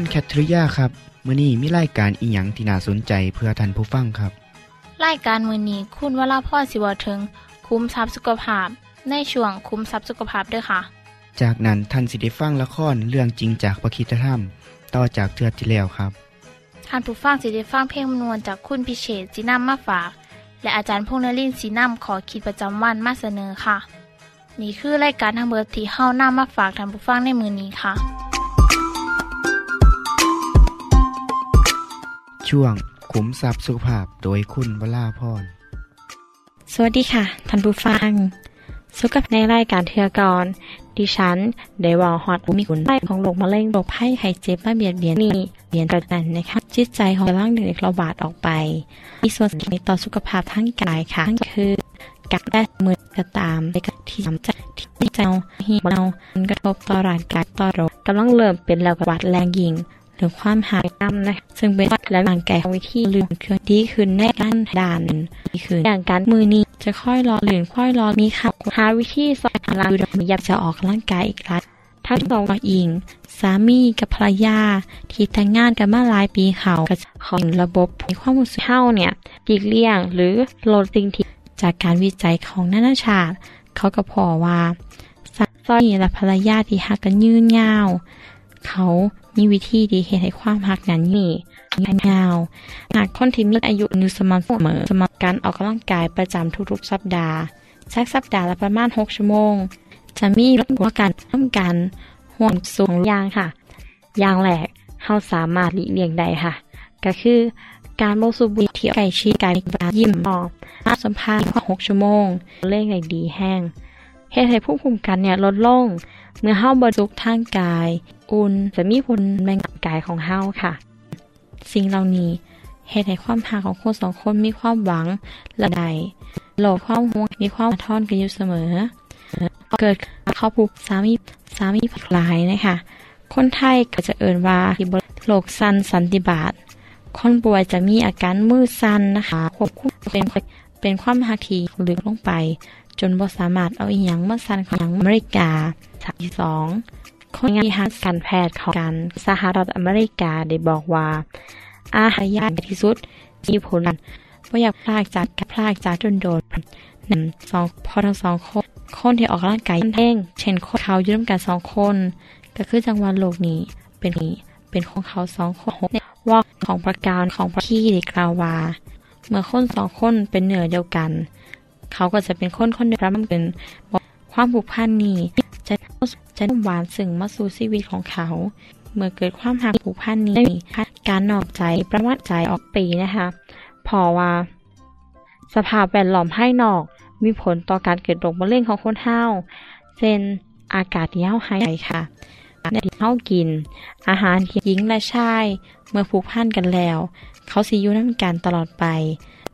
คุณแคทริยาครับมื้อนี้มีรายการอีหยังที่น่าสนใจเพื่อท่านผู้ฟังครับรายการมือนี้คุณวราพ่อสิวถึง คุ้มทรัพย์สุขภาพ ในช่วงคุ้มทรัพย์สุขภาพด้วยค่ะ จากนั้นท่านสิได้ฟังละครเรื่องจริงจากประคีตธรรม ต่อจากเทือกที่แล้วครับท่านผู้ฟังสิได้ฟังเพลงมนวนจากคุณพิเชษจีนัมมาฝาก และอาจารย์พงษ์นรินทร์สีนัมขอขีดประจำวันมาเสนอค่ะ นี่คือรายการทางเบอร์ที่เฮ้าน้ามาฝากท่านผู้ฟังในมือนี้ค่ะ ช่วงขุมทรัพย์สุขภาพโดยคุณวราพรสวัสดีค่ะท่านผู้ฟัง สุขภาพในรายการเทือกรดิฉันได้วอฮอดมีคุณไข้ของโรคมะเร็งโรคไข้ไข้เจ็บมาเบียดเบียนนี่เบียนประนันนะคะจิตใจของร่างเด็กระบาดออกไป มีส่วนสำคัญต่อสุขภาพทั้งกายค่ะคือการได้มือกระตามในการที่ทำใจที่เจ้าหีเมามันกระทบต่อร่างกายต่อโรคกำลังเริ่มเป็นแล้วกับวัดแรงยิง หรือความหายนำนะคะซึ่งเป็นวัดและร่างแกายของวิธีลืมเคลื่อนที่ขึ้นแน่ด้านด่านนี่คืออย่างการมือนี้จะค่อยรอหรือค่อยรอมีค่ะหาวิธีสอนพลังดูดอยากจะออกร่างกายอีกครั้งทั้งสองอิง สามีกับภรรยา ที่แต่งงานกันมาหลายปีเขาก็ของระบบมีความรู้สึกเท่าเนี่ยปีกเลี่ยงหรือลดสิ่งที่จากการวิจัยของนานาชาติ เขาก็พอว่าสามีและภรรยาที่หักกันยืนยาว เขา มีวิธีดีเหตุให้ความหักนั้นนี่ยาวหากคนที่มีอายุอยู่สม่ำเสมอสม่ำการออกกำลังกายประจำทุกๆ สัปดาห์สักสัปดาห์ละประมาณ 6 ชั่วโมง จะมีลดหัวการร่วมกันห่วงสูงอย่างค่ะยางแรกเราสามารถหลีกเลี่ยงได้ค่ะ ก็คือการโมสูบบุหรี่เที่ยวไก่ชีการยิ้มออกมาสัมภาษณ์หกชั่วโมง เล่งได้ดีแห้งเหตุให้ผู้คุมกันเนี่ยลดลง เมื่อเฮาบริสุทธิ์ทางกาย อุ่นจะมีผลแมงกายของเฮาค่ะ สิ่งเหล่านี้เหตุให้ความหาของคนสองคนมีความหวังและใดโลกความห่วงมีความทอนกันอยู่เสมอ เกิดเข้าผูกสามีสามีผักหลายนะคะ คนไทยก็จะเอ่นว่าโรคสันสันติบาตคนป่วยจะมีอาการมือสั่นนะคะควบคุมเป็นเป็นความหักทีลึกลงไป จนบ่สามารถเอาอีหยังมาสั่นของอเมริกา ที่สองคนงานทางการแพทย์ของการสหรัฐอเมริกาได้บอกว่า อาหารยากที่สุดมีผลว่าอยากพลากจากพลากจากจนโดนหนึ่งสองพอทั้งสองคนคนที่ออกร่างกายเท่งเช่นคนเขายืมกันสองคนก็คือจังหวัดโลกนี้เป็นนี้เป็นของเขาสองคนว่าของประการของพระที่ได้กล่าวว่าเมื่อคนสองคนเป็นเหนือเดียวกัน เขาก็จะเป็นคนคนเดียวกันเป็นความผูกพันนี้ จะจะหวานสึงมาสู่ชีวิตของเขา เมื่อเกิดความหักผูกพันนี้การนอกใจประวัติใจออกปีนะคะพอว่า สภาพแวดล้อมภายนอกมีผลต่อการเกิดโรคมะเร็งของคนเฒ่าเช่นอากาศที่เฮาหายใจค่ะในที่เฮากิน อาหารที่หญิงและชายเมื่อผูกพันกันแล้ว เขาสิอยู่นำกันตลอดไป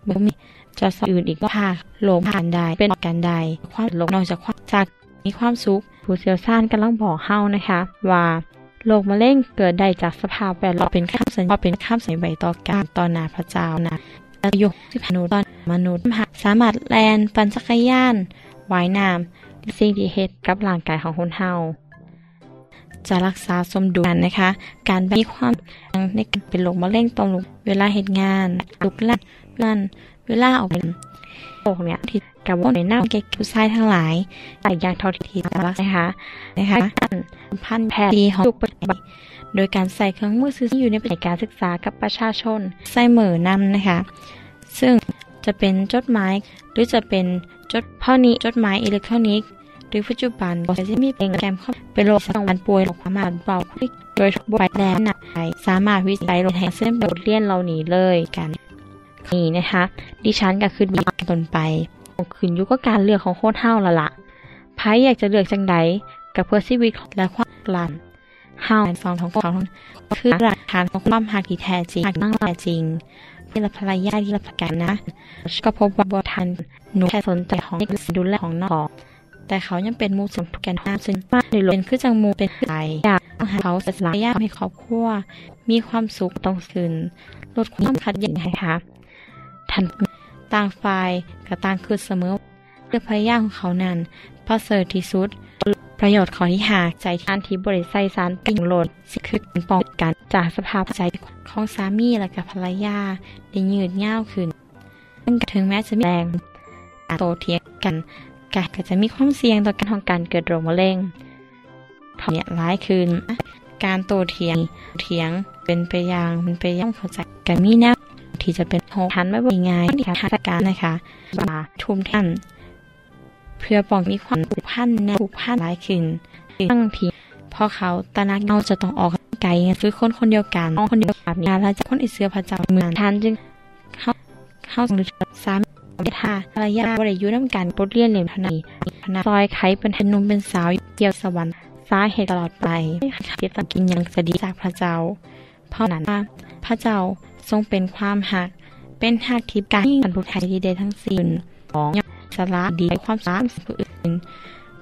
บ่มีจะสอื่นอีกว่าโลมผ่านใดเป็นการใดความโลกนอกจากความจากมีความสุข ผู้เชี่ยวชาญกำลังบอกเฮานะคะ ว่าโรคมะเร็งเกิดได้จากสภาพแวดล้อมเป็นข้ามสัญญาเป็นข้ามสัญญาต่อการต่อหน้าพระเจ้านะประโยคที่มนุษย์ตอนมนุษย์สามารถแลนปั่นจักรยานว่ายน้ำสิ่งที่เฮ็ดกับร่างกายของคนเฮาจะรักษาสมดุลนะคะ การมีความในการเป็นโรคมะเร็งต้องเวลาเหตุงานลุกลั่นลั่นเวลาออกเป็น โรคเนี่ยที่กับว่าในหน้าเก็กผู้ชายทั้งหลายแต่อย่างท่าที่จะรักนะคะนะคะพันแพทย์ของทุกปฏิบัติโดยการใส่เครื่องมือสื่ออยู่ในการศึกษากับประชาชน ใส่เหมือนำนะคะ ซึ่งจะเป็นจดหมายหรือจะเป็นจดพ่อนี้จดหมายอิเล็กทรอนิกส์หรือปัจจุบันก็จะมีเป็นแกรมเข้าเป็นโรคสังวันป่วยความมาเบาโดยบทแล้วนักใจสามารถวิจัยลงแห่งเส้นบทเรียนเรานี้เลยกัน นี่นะคะดิฉันก็คือดีตนไปขึ้นยู่กับการเลือกของโคตรเท่าละละไพ่อยากจะเลือกจังใดกับเพื่อชีวิตและความลันเฮาสองของเขาคือหลักฐานของความหักที่แท้จริงนั่งแท้จริงที่ละภรรยาที่รับประกันนะ ก็พบว่าบทันหนูแค่สนใจของดูแลของนองแต่เขายังเป็นมูสมกแกนหน้าซึ่งมากในโลกเป็นคือจังมูเป็นใจอยากเขาสลายยากให้ครอบครัวมีความสุขต้องคืนลดความขัดแย้งให้ค่ะ ทันต่างฝ่ายกับต่างคือเสมอเรื่องพยายามของเขานั้นประเสริฐที่สุด ประโยชน์ของที่หาใจที่อันที่บริใส่สารปิ่งโหลดสิคือป้องกันจากสภาพใจของสามีและกับภรรยาได้ยืดยาขึ้นถึงแม้จะมีแรงโตเถียงกันก็จะมีความเสี่ยงต่อการของการเกิดโรคมะเร็งทำเนี่ยร้ายขึ้น การโตเถียงเถียงเป็นไปอย่างเป็นไปอย่างเข้าใจกันมีแนว ที่จะเป็นโหทันไม่บ่อยง่ายที่ทางการนะคะว่าทุ่มท่านเพื่อป้องมีความผูกพันแนวผูกพันหลายขึ้นตั้งทีพอเขาตระหนักเราจะต้องออกไกลซื้อคนคนเดียวกันคนเดียวกันนี้แล้วจะคนอิเสือพระเจ้าเมืองท่านจึงเข้าเข้าหรือสามท่าภรรยาบริยุน้ำกันบทเรียนเหลี่ยมทนีนาซอยไขเป็นทนุ่มเป็นสาวเกี่ยวสวรรค์สาเหตุตลอดไปเกียรติกินยังสดีจากพระเจ้า เพราะนั้นพระเจ้า ทรงเป็นความหัก เป็นหักทิพย์การกันผู้ไทยที่ได้ทั้งสิ้นของสาระดีความสามผู้อื่น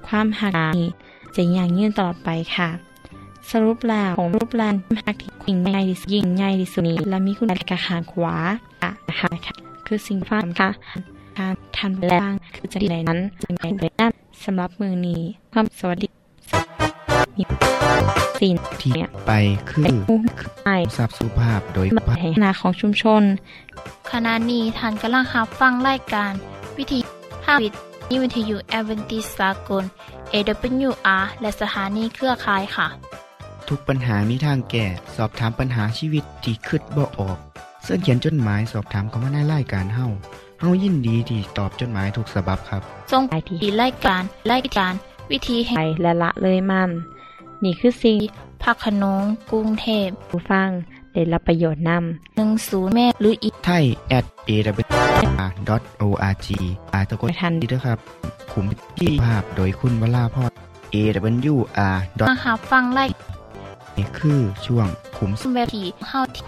ความหักนี้จะยังยืนตลอดไปค่ะ สรุปแล้วของรูปแลนหักที่ยิ่งใหญ่ที่สุยิ่งใหญ่ที่สุดนี้และมีคุณค่าหางขวาค่ะคือสิ่งฟ้าค่ะการทันแรงคือจะในนั้นจะในนั้นสำหรับมือนี้ความสวัสดี สิ่งที่ไปคือทรัพย์สุภาพโดยพัฒนาของชุมชน ขณะนี้ท่านกำลังรับฟังรายการ วิธีภาควิทยุวิทยุแอเวนติสากล AWR และสถานีเครือข่ายค่ะ ทุกปัญหามีทางแก้ สอบถามปัญหาชีวิตที่คืดบ่ออก เสื้อเขียนจดหมายสอบถามเขามาในรายการเฮาเฮายินดีที่ตอบจดหมายถูกสาบบครับทรงไปที่รายการรายการ วิธีแห่ไปงและละเลยมัน นี่คือสิ่งพักขนงกรุงเทพผู้ฟังได้รับประโยชน์นำ10เมตรหรืออีกไทย at awr.org อาตะกดไม่ทันดีด้วยครับ ขุมที่ภาพโดยคุณวราพร awr. มาหาฟังรายนี่คือช่วงขุมเว็บที่เฮาที่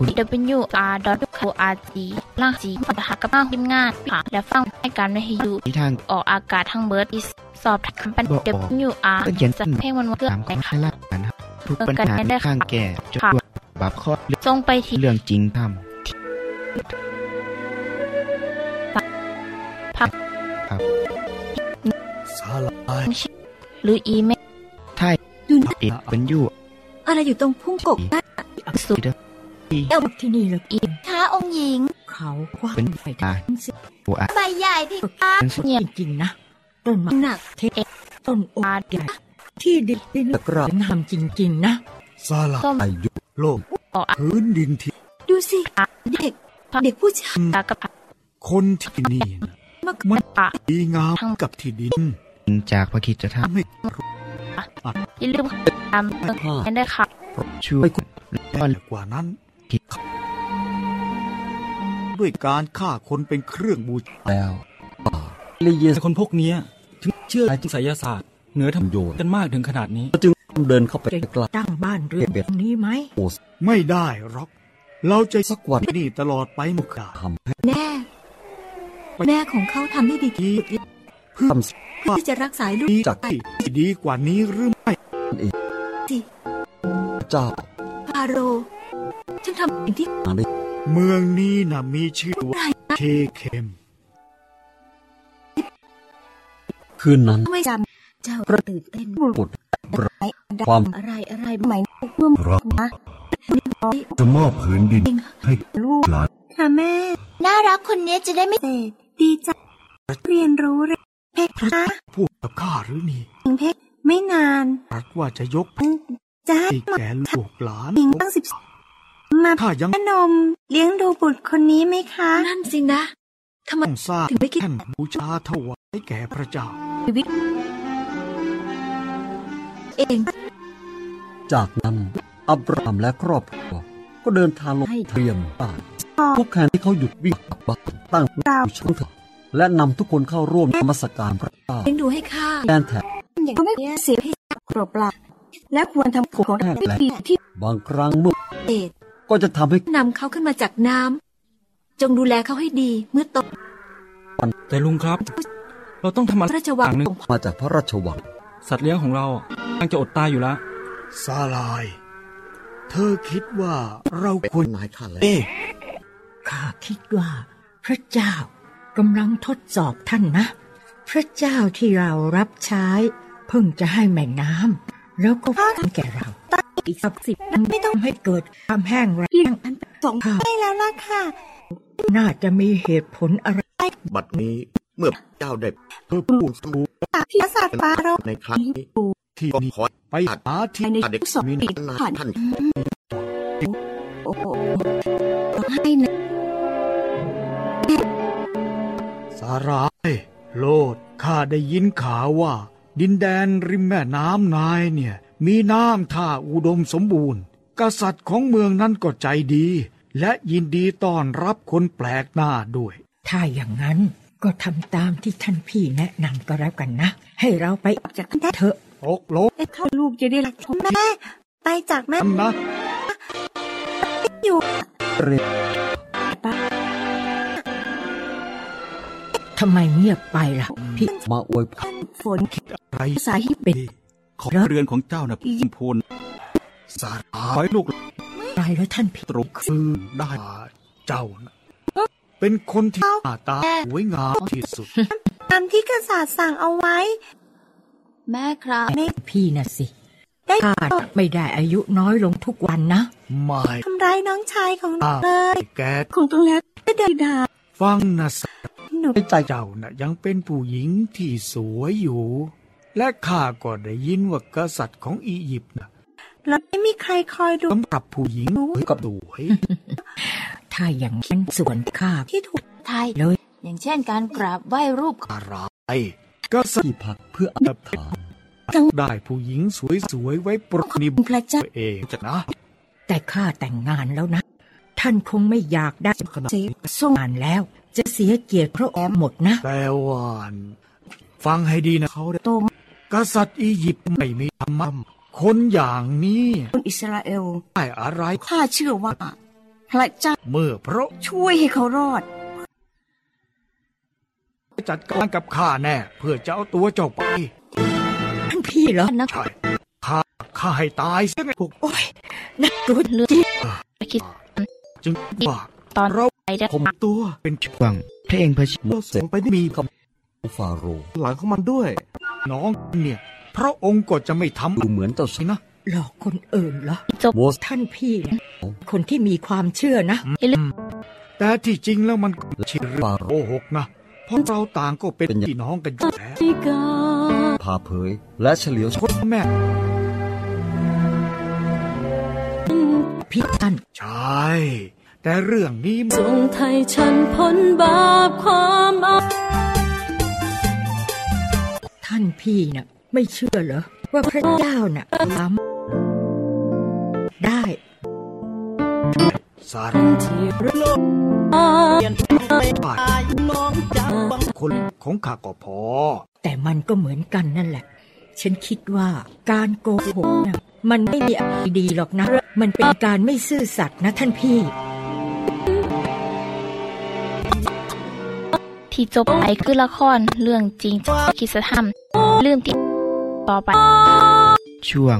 wr.org ล่างสีปัญหากับมาทีมงานค่ะและฟังรายการวิทยุที่ทางออกอากาศทั้งเบิดที่สอบถามปัญหา WR เสื้อเขียนจจะดหมายเพลงมันเพื่อถามไปเขาในค่ะ ทุกปัญหามีทางแก้จดด้วยบับข้อทรงไปที่เรื่องจริงทพักำครับสาลายหรืออีเมลไทยดูนะเอกเป็นยูอะไรอยู่ตรงพุ่งกบได้สุดเอวที่นี่เลยอีท้าองค์หญิง เขากว้างเป็นใหญ่อาใบใหญ่ที่ตาเนี่ยจริงๆนะต้นหนักเทต้นโอกใหญ่ ที่ดินดินกระทำจริง ๆ นะสาลายยุโลกออกพื้นดินที่ดูสิ เด็กเด็กผู้ชายอากาศคนที่นี่นะมามันปะดีงามกับที่ดิน จากพระคิดจะททำให้อย่าลืมตามกันได้ค่ะำช่วยแย่กว่านั้นด้วยการฆ่าคนเป็นเครื่องบูชาแล้วลีเยสคนพวกเนี้ยถึงเชื่อในไสยศาสตร์ เหนือธรรมโยชน์กันมากถึงขนาดนี้จึงเดินเข้าไปจะใกล้ตั้งบ้านเรือนนี้ไหมไม่ได้หรอก เราจะสักวันที่นี่ตลอดไปหมดกาทำให้แน่แม่ของเขาทำได้ดีที่สุดเพื่อทำที่จะรักษาลูกดีจากที่ดีกว่านี้หรือไม่สิเจ้าฟาโรห์ฉันทำสิ่งที่หาได้เมืองนี้นะมีชื่อว่าไรเคเคมคืนนั้นไม่จำ เจ้าตื่นเต้นปวดอะไรความอะไรอะไรใหม่เมื่อมาจะมอบผืนดินให้ลูกหลานค่ะแม่ น่ารักคนนี้จะได้ไม่เสดดีจังเรียนรู้เลยเพคะพูดกับข้าหรือนี่เพคไม่นานรักว่าจะยกจ้าที่แก่ลูกหลานหญิงตั้งสิบมาข้ายังแม่นม เลี้ยงดูบุตรคนนี้ไหมคะ นั่นสินะทำไมต้องสร้างถึงไม่คิดแท่นบูชาถวายแก่พระเจ้าชีวิต เอง จากนั้นอับรามและครอบครัว ก็เดินทางลงให้เตรียมบ้านทุกแห่งที่เขาหยุดวิ่งกลับบ้านตั้งอยู่ชั้นเถอะและนำทุกคนเข้าร่วมนมัสการพระเจ้าเลี้ยงดูให้ข้าแดนแถบอย่างก็ไม่เสียให้กรบลาและควรทำของไม่ดีที่บางครั้งเมื่อเดชก็จะทำให้นำเขาขึ้นมาจากน้ำจงดูแลเขาให้ดีเมื่อโตแต่ลุงครับ เราต้องทำอะไรพระราชวังอย่างหนึ่งมาจากพระราชวัง สัตว์เลี้ยงของเรากำลังจะอดตายอยู่แล้วซาลาย เธอคิดว่าเราควรนายข้าแล้วเอ๊ะข้าคิดว่า พระเจ้ากำลังทดสอบท่านนะ พระเจ้าที่เรารับใช้ เพิ่งจะให้แม่น้ำแล้วก็ฟ้าแก่เราอีกสักสิบนั้นไม่ต้องให้เกิดความแห้งแล้งสงให้แล้วล่ะค่ะ น่าจะมีเหตุผลอะไร บัดนี้ เมื่อเจ้าได้เพื่อผู้สมูพิศาจฟ้าเราในครั้งนี้ที่นี้ขอไปหาที่ในเด็กสองมีปีนาผ่านท่านโอ้โหให้นะสารายโลดข้าได้ยินข่าวว่า ดินแดนริมแม่น้ำนายเนี่ย มีน้ำท่าอุดมสมบูรณ์ กษัตริย์ของเมืองนั้นก็ใจดี และยินดีต้อนรับคนแปลกหน้าด้วย ถ้าอย่างนั้น ก็ทำตามที่ท่านพี่แนะนำก็แล้วกันนะ ให้เราไปออกจากกันเถอะตกลงเข้าลูกจะได้รักชมแม่ ไปจากแม่กันนะอยู่เรียนทำไมเงียบไปล่ะ พี่มาอวยพรฝนไรสาหิตเป็นขอเรือนของเจ้านะพิมพลสาขราอให้ลูกไรแล้วท่านพี่ตรงคือได้เจ้านะ เป็นคนที่หน้าตาสวยงามที่สุด ตามที่กษัตริย์สั่งเอาไว้ แม่ครับพี่น่ะสิ ได้ข้าไม่ได้อายุน้อยลงทุกวันนะ ไม่ทำร้ายน้องชายของหนูเลย แกคงต้องแล้วได้เดินดาฟังนะสหนูใจเจ้านะยังเป็นผู้หญิงที่สวยอยู่ และข้าก็ได้ยินว่ากษัตริย์ของอียิปต์นะแล้วไม่มีใครคอยดูสำหรับผู้หญิงกับสวย ถ้าอย่างนั้นส่วนข้าที่ถูกไทยเลย อย่างเช่นการกราบไหว้รูปอะไรกษัตริย์ที่พักเพื่ออับถานได้ผู้หญิงสวยๆไว้ปรนิบัติพระเจ้าตัวเองจะนะ แต่ข้าแต่งงานแล้วนะ ท่านคงไม่อยากได้เสียส่งงานแล้ว จะเสียเกียรติพระองค์หมดนะแต่ว่าฟังให้ดีนะเขาได้ตรงกษัตริย์อียิปต์ไม่มีธรรมะคนอย่างนี้คนอิสราเอลได้อะไรข้าเชื่อว่าพ ระเจ้าเมื่อพระช่วยให้เขารอด จัดการกับข้าแน่ เพื่อจะเอาตัวเจ้าไปท่านพี่เหรอนักใช่ข้าข้าให้ตายเสียไงพวกโอ้ยนักรุนเรื่องจิตคิดจึงว่าตอนเราไปได้ผมตัวเป็นหวังเพลงพระชิโมเสสไปมีคำฟาโรห์หลังของมันด้วย น้องเนี่ย พระองค์ก็จะไม่ทำดูเหมือนเจ้าสิสินะ หลอกคนอื่นเหรอโมเสสท่านพี่เนี่ยคนที่มีความเชื่อนะแต่ที่จริงแล้วมันก็ไม่ใช่เรื่องโกหกนะเพราะเราต่างก็เป็นพี่น้องกันอยู่แล้วพาเผย และเฉลียวฉคนแม่พี่ท่านใช่แต่เรื่องนี้มันทรงไทยฉันพ้นบาปความอาท่านพี่น่ะ ไม่เชื่อเหรอ ว่าพระเจ้าน่ะทำ ได้สารที่รักบาทคนของข้าก็พอ แต่มันก็เหมือนกันนั่นแหละ ฉันคิดว่าการโกหกนะมันไม่มีอะไรดีหรอกนะ มันเป็นการไม่ซื่อสัตย์นะท่านพี่ที่จบไปคือละครเรื่องจริงจากคิดธรรม ลืมที่ต่อไป ช่วง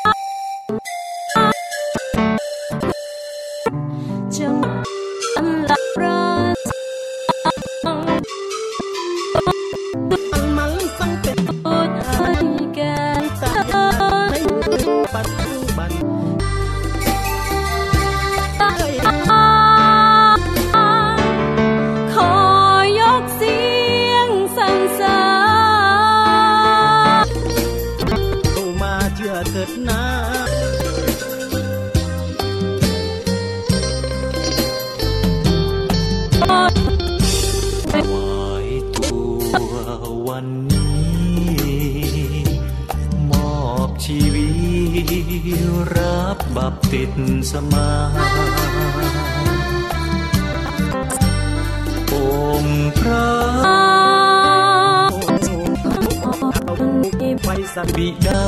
บิดา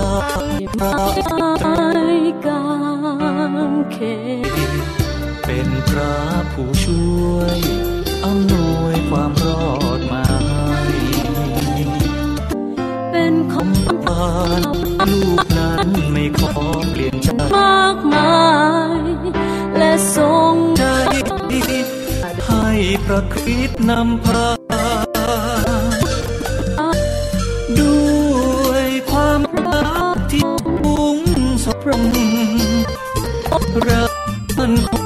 พระตรกางเขเป็นพระผู้ช่วยอำนวยความรอดมาให้เป็นของบานลูกนั้นไม่ขอเปลี่ยนใจมากมาย และทรงใจให้พระคริสต์นำพาด้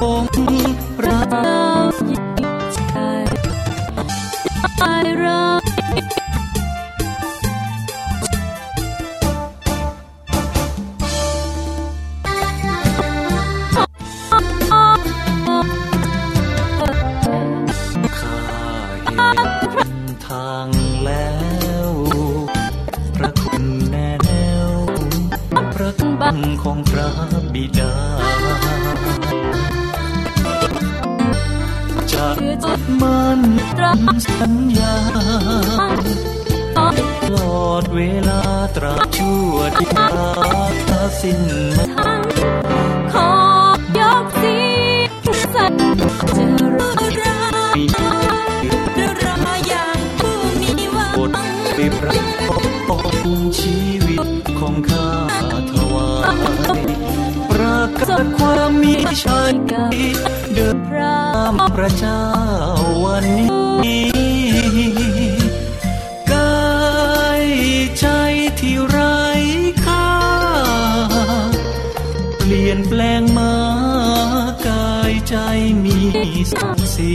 มั สัญญาตลอดเวลาตราชั่วที่รักสิ้นมาขอยกสีสันจะรู้รักรออย่างผู้มีหวังไปประกอบชี ประกาศความมีชัยเดินพระพระเจ้าวันนี้กายใจที่ไร้ค่าเปลี่ยนแปลงมากายใจมีสักสี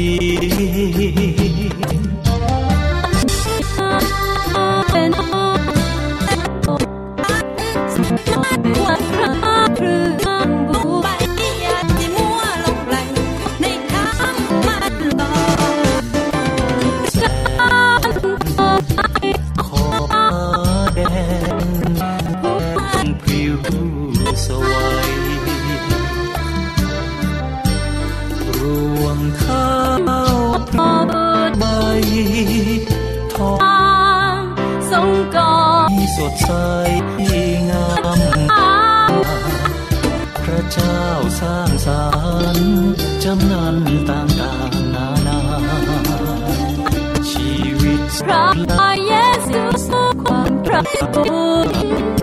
ค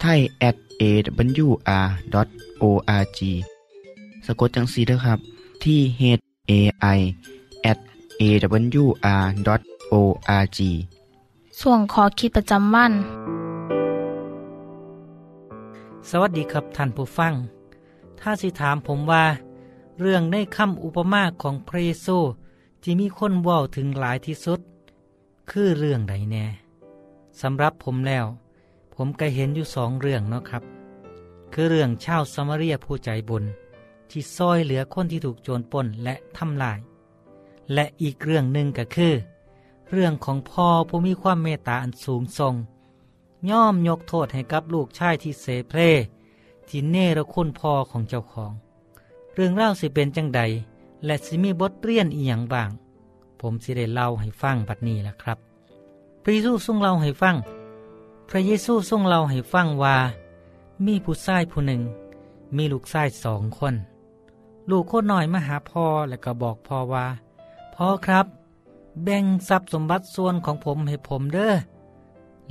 ไทย at awr.org สะกดจังสีนะครับที่ h a i at awr.org ส่วนขอคิดประจำวัน สวัสดีครับท่านผู้ฟัง ถ้าสิถามผมว่า เรื่องในคำอุปมาของพระเยซูที่มีคนเว่าถึงหลายที่สุด คือเรื่องใดแน่สำหรับผมแล้ว ผมก็เห็นอยู่สองเรื่องเนาะครับ คือเรื่องชาวสมาเรียผู้ใจบุญ ที่ซอยเหลือคนที่ถูกโจรปล้นและทำลาย และอีกเรื่องหนึ่งก็คือ เรื่องของพ่อผู้มีความเมตตาอันสูงทรงย่อมยกโทษให้กับลูกชายที่เสเพลที่เนรคุณพ่อของเจ้าของ เรื่องเล่าสิเป็นจังใด และสิมีบทเรียนอีหยังบ้าง ผมสิได้เล่าให้ฟังบัดนี้ละครับพระเยซูทรงเล่าให้ฟัง พระเยซูทรงเล่าให้ฟังว่า มีผู้ชายผู้หนึ่ง มีลูกชายสองคน ลูกคนน้อยมาหาพ่อแล้วก็บอกพ่อว่าพ่อครับ แบ่งทรัพย์สมบัติส่วนของผมให้ผมเด้อ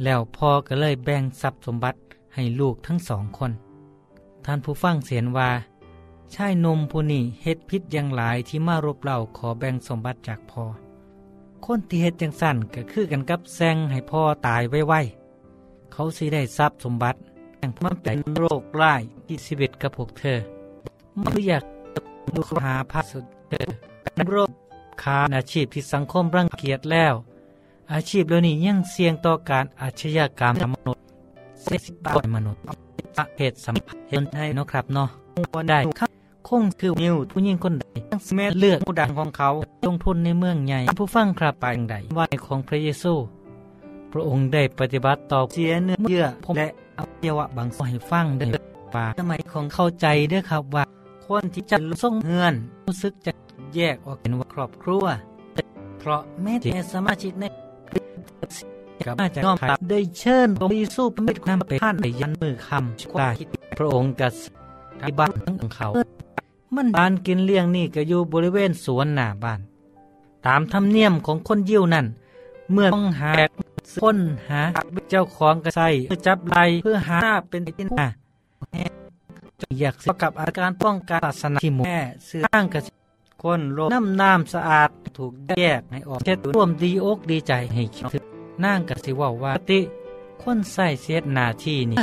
แล้วพ่อก็เลยแบ่งทรัพย์สมบัติให้ลูกทั้งสองคน ท่านผู้ฟังเสียนว่าชายนมผู้นี้เฮ็ดพิษอย่างหลายที่มารบเล่าขอแบ่งสมบัติจากพ่อคนที่เฮ็ดจังสั่นก็คือกันกับแซงให้พ่อตายไว้ เขาสิได้ทรัพย์สมบัติอย่างมันเป็นโรคร้ายที่ชีวิตกับพวกเธอไม่อยากลูหาพาสุดเธอโรคคาอาชีพที่สังคมรังเกียจแล้ว อาชีพเหล่านี้ยังเสี่ยงต่อการอาชญากรรมมนุษย์เสียสิบบาทมนุษย์ประเภทสัมผัสเห็นให้นะครับเนาะวันได้คงคือนิวผู้หญิงคนใดทั้งแม่เลือกผู้ดังของเขาลงทุนในเมืองใหญ่ผู้ฟังครับไปใดว่าของพระเยซู ระองค์ได้ปฏิบัติต่อเสียเนื้อเยื่อผมและอวัยวะบางส่วนให้ฟังได้ป่าสมัยของเข้าใจด้วยครับว่าคนที่จะส่งเงินรู้สึกจะแยกออกเป็นว่าครอบครัว เพราะแม้แต่สมาชิกในกับอาจจะน้อมรับได้เชิญพระเยซูเป็นนำไปท่านไปยันมือคำได้พระองค์กัที่บ้านของเขา มันบ้านกินเลี้ยงนี่ก็อยู่บริเวณสวนหน้าบ้าน ตามธรรมเนียมของคนยิวนั่น เมื่อต้องหา ค้นหาเจ้าของกระใสเพื่อจับไลเพื่อหาเป็นที่หน้าอยากกับอาการป้องกันศาสนาที่หมู่แม่เสื้อข้างกระคนโลน้ำน้ำสะอาดถูกแยกให้ออกเช็ดร่วมดีอกดีใจให้คิดนั่งกับสิว่าว่าติคนใส่เสียหนาที่นี่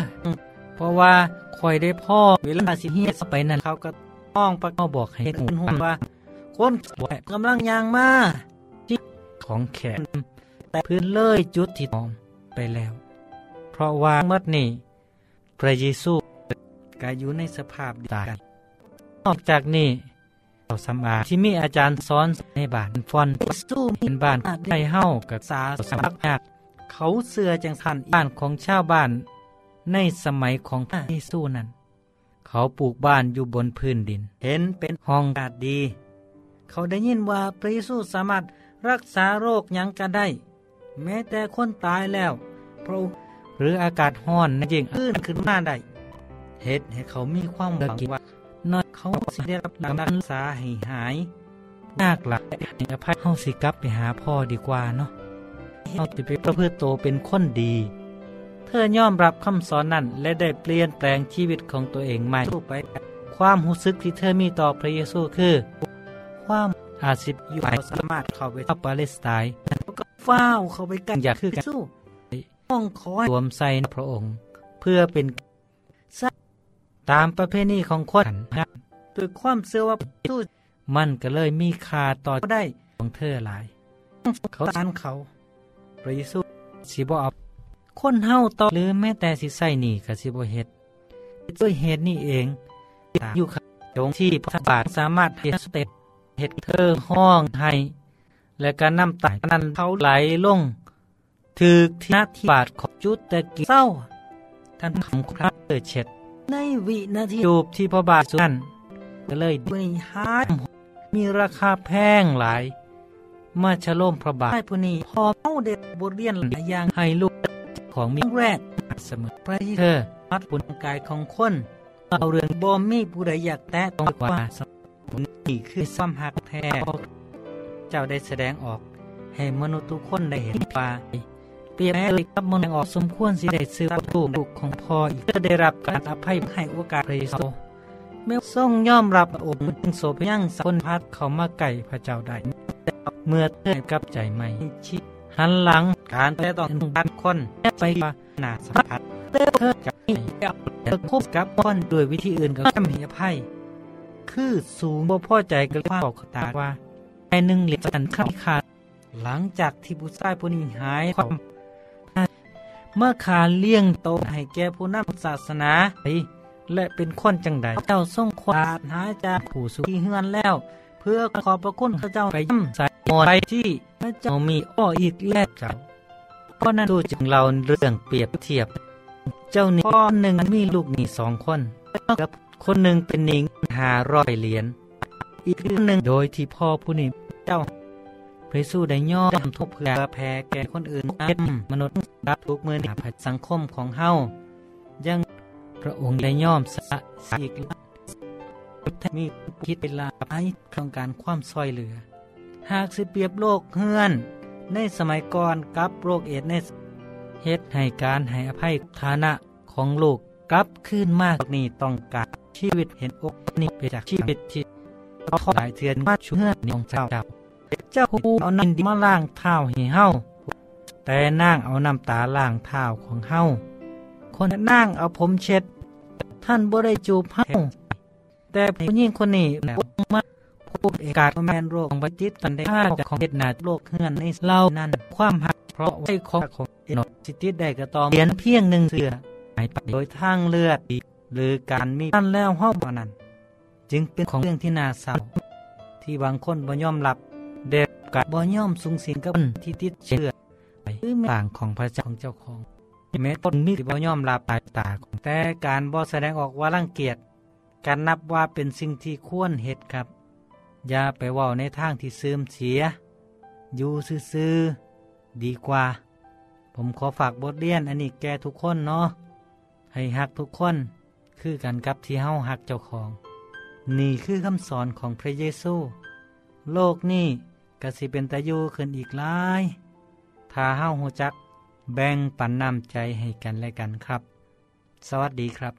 เพราะว่าคอยได้พ่อเวลาสิเฮียไปนั่นเขาก็ต้องประกอบอกให้หุ่นว่า คนกำลังยางมาจิของแขก แต่พื้นเลยจุดที่มองไปแล้ว เพราะว่าเมื่อนี่พระเยซูกายอยู่ในสภาพตายนอกจากนี้เราสมาที่มีอาจารย์สอนในบ้านฟอนสู้เป็นบ้านในเฮ้ากับสาสมักยากเขาเสือจังทันบ้านของชาวบ้าน ในสมัยของพระเยซูนั้น เขาปลูกบ้านอยู่บนพื้นดิน เห็นเป็นห้องอากาศดี เขาได้ยินว่าพระเยซูสามารถรักษาโรคยังกันได้ แม้แต่คนตายแล้วพระองค์หรืออากาศห้อนนั่นเองขึ้นขึ้นหน้าได้เหตุให้เขามีความหวังว่าน้อยเขาสิได้รับการรักษาให้หายยากหลักให้อภัยเฮาสิกลับไปหาพ่อดีกว่าเนาะเฮาสิไปประพฤติโตเป็นคนดี เธอยอมรับคำสอนนั้นและได้เปลี่ยนแปลงชีวิตของตัวเองใหม่ไป ความรู้สึกที่เธอมีต่อพระเยซูคือ ความ อาศิบอยู่สามารถเข้าไปที่ปาเลสไตน์ก็ฟ้าวเข้าไปกันอยากคือกันสู้ห้องคอยรวมใส่พระองค์ เพื่อเป็นตามประเพณีของคนด้วยความเชื่อว่าสู้มันก็เลยมีค่าต่อได้ของเธอหลาย เขาทานเขาพระเยซูสิบ่เอาคนเฮาต่อหรือแม้แต่สิใส่นี่ก็สิบ่เฮ็ดด้วยเหตุนี้เองอยู่ตรงที่พระบาทสามารถเฮ็ดสเต็ป เฮ็ดเธอห้องให้ และก็น้ำตานั้นเขาไหลลงถือที่หน้าที่บาทของจุดตะกี้เศร้าท่านคำครับเกิดเช็ด ในวินาทีจูบที่พระบาทสุนันก็เลยด้วยหายมีราคาแพงหลาย มาฉลมพระบาทผู้นี้พอเมาเด็ดบทเรียนหลายอย่างให้ลูกของมีแรกเสมอพระเธอมัดปุนกายของคน เอาเรื่องบอมมีผู้ใดอยากแตะต้องกว่าสมุ นี่คือซ้ำหักแท้เจ้าได้แสดงออก ให้มนุษย์ทุกคนได้เห็นว่าเปรียบแม้เลยกับมนุษย์ออกสมควรสิได้ซื้อประตูลูกของพ่ออีกจะได้รับการอภัยให้โอกาสพระเยซูเมื่อทรงยอมรับองค์จึงโสพยังสคนพัดเขามาไก่พระเจ้าได้เมื่อเธอกับใจใหม่ชิหันหลังการแต่ต้องการคนไปหนาสัมผัสเธอจะให้เธอคบกับคนด้วยวิธีอื่นก็ไม่มีอภัย คือสูงบ่พอใจก็เลยบอกตาว่าแม่หนึ่งเหรียญกันข้าขาดหลังจากที่ผู้ชายผู้นี้หายความเมื่อขาเลี้ยงโตให้แก่ผู้นำศาสนาและเป็นคนจังใดเจ้าส่งควาดหาจากผู้สุที่เฮือนแล้ว เพื่อขอบพระคุณพระเจ้าไปย่ำใส่หมดไปที่พระเจ้ามีอ้ออีกแล้วเจ้าเพราะนั้นดูจึงเราเรื่องเปรียบเทียบ เจ้านี่พ่อหนึ่งมีลูกนี่สองคนกับ คนหนึ่งเป็นหนิงหาร้อยเหรียญ อีกคนหนึ่งโดยที่พ่อผู้นี้เจ้าพระสู้ได้ย่อมทุกเพื่อแผ่แก่คนอื่นเป็นมนุษย์รับทุกมือหนาผัดสังคมของเฮายังพระองค์ได้ย่อมสะสีกมีคิดเวลาไปต้องการความซอยเหลือ หากสิเปรียบโลกเฮือน ในสมัยก่อนกับโรคเอดในเฮ็ดให้การให้อภัยฐานะของโลกกลับขึ้นมากนี่ต้องการ ชีวิตเห็นอกนี่ไปจากชีวิตที่ทอดเทือนมาช่วยของเจ้าเจ้า เจ้าผู้เอาน้ำดิมาล้างเท้าให้เฮาแต่นางเอาน้ำตาล้างเท้าของเฮาคนนางเอาผมเช็ด ท่านบ่ได้จูบเฮาแต่ผู้หญิงคนนี้แหมาพูดเอกาศแมนโรคของบัติตตันได้ฆ่าของเหตุนาโลกเฮือนในเล่านั้นความหักเพราะไว้ของของเอนสิติได้ก็ต้องเปลี่ยนเพียงหนึ่งเสือหายไปโดยทางเลือด หรือการมีท่านแล้วห้องนั้น จึงเป็นของเรื่องที่น่าเศร้าที่บางคนบ่ยอมรับเด็กกับบ่ยอมสูงสิงกับที่ติดเชื้อไปหรือต่างของพระเจ้าของเจ้าของแม้ตนมีบ่ยอมรับตายตาแต่การบ่แสดงออกว่ารังเกียจการนับว่าเป็นสิ่งที่ควรเหตุครับ อย่าไปว่าในทางที่เสื่อมเสีย อยู่ซื่อๆดีกว่า ผมขอฝากบทเรียนอันนี้แก่ทุกคนเนาะให้หักทุกคน คือกันกับที่เฮาหักเจ้าของ นี่คือคำสอนของพระเยซู โลกนี้กสิเป็นตะยูขึ้นอีกหลายถ้าเฮาหูจัก แบ่งปันน้ำใจให้กันและกันครับ สวัสดีครับ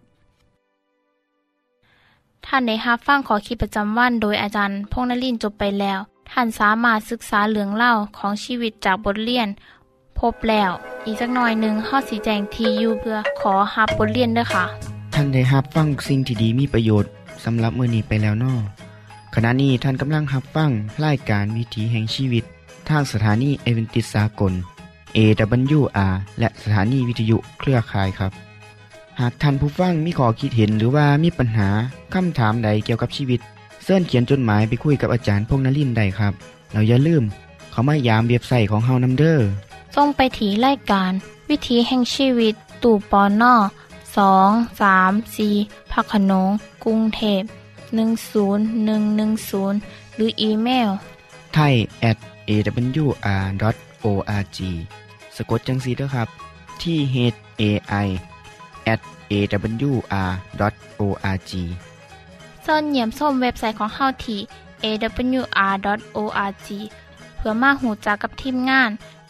ท่านได้รับฟังขอคิดประจำวันโดยอาจารย์พงนลินจบไปแล้ว ท่านสามารถศึกษาเหลืองเล่าของชีวิตจากบทเรียน พบแล้ว อีกสักหน่อยหนึ่งข้อสีแจงทียูเพื่อขอฮับบทเรียนด้วยค่ะ ท่านได้รับฟังสิ่งที่ดีมีประโยชน์สำหรับมือนี้ไปแล้วนอขณะนี้ท่านกำลังรับฟังรายการวิถีแห่งชีวิต ทางสถานีเอเวนติสากล AWR และสถานีวิทยุเครือข่ายครับ หากท่านผู้ฟังมีข้อคิดเห็นหรือว่ามีปัญหาคำถามใดเกี่ยวกับชีวิตเสินเขียนจดหมายไปคุยกับอาจารย์พงนลินได้ครับ เราอย่าลืม เขามายามเว็บไซต์ของเฮานัมเดอร์ส่งไปถีรายการ วิถีแห่งชีวิต ตู่ปอนนอ สองสามสีพักขนงกรุงเทพ10110 หรืออีเมลไทย at awr.org สะกดจังสีด้วยครับ ที่ h a i at awr.org ส่วนเหยี่ยมส้มเว็บไซต์ของเฮาที่ awr.org เพื่อมาหูจักกับทีมงาน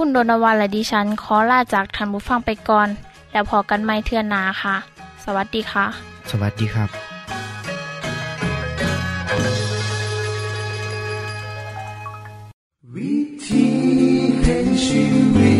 คุณโดนวันและดิฉันขอลาจากทันบุฟังไปก่อน แล้วพอกันไม่เทื่อนนาค่ะ สวัสดีค่ะ สวัสดีครับ วิธีแห่งชีวิต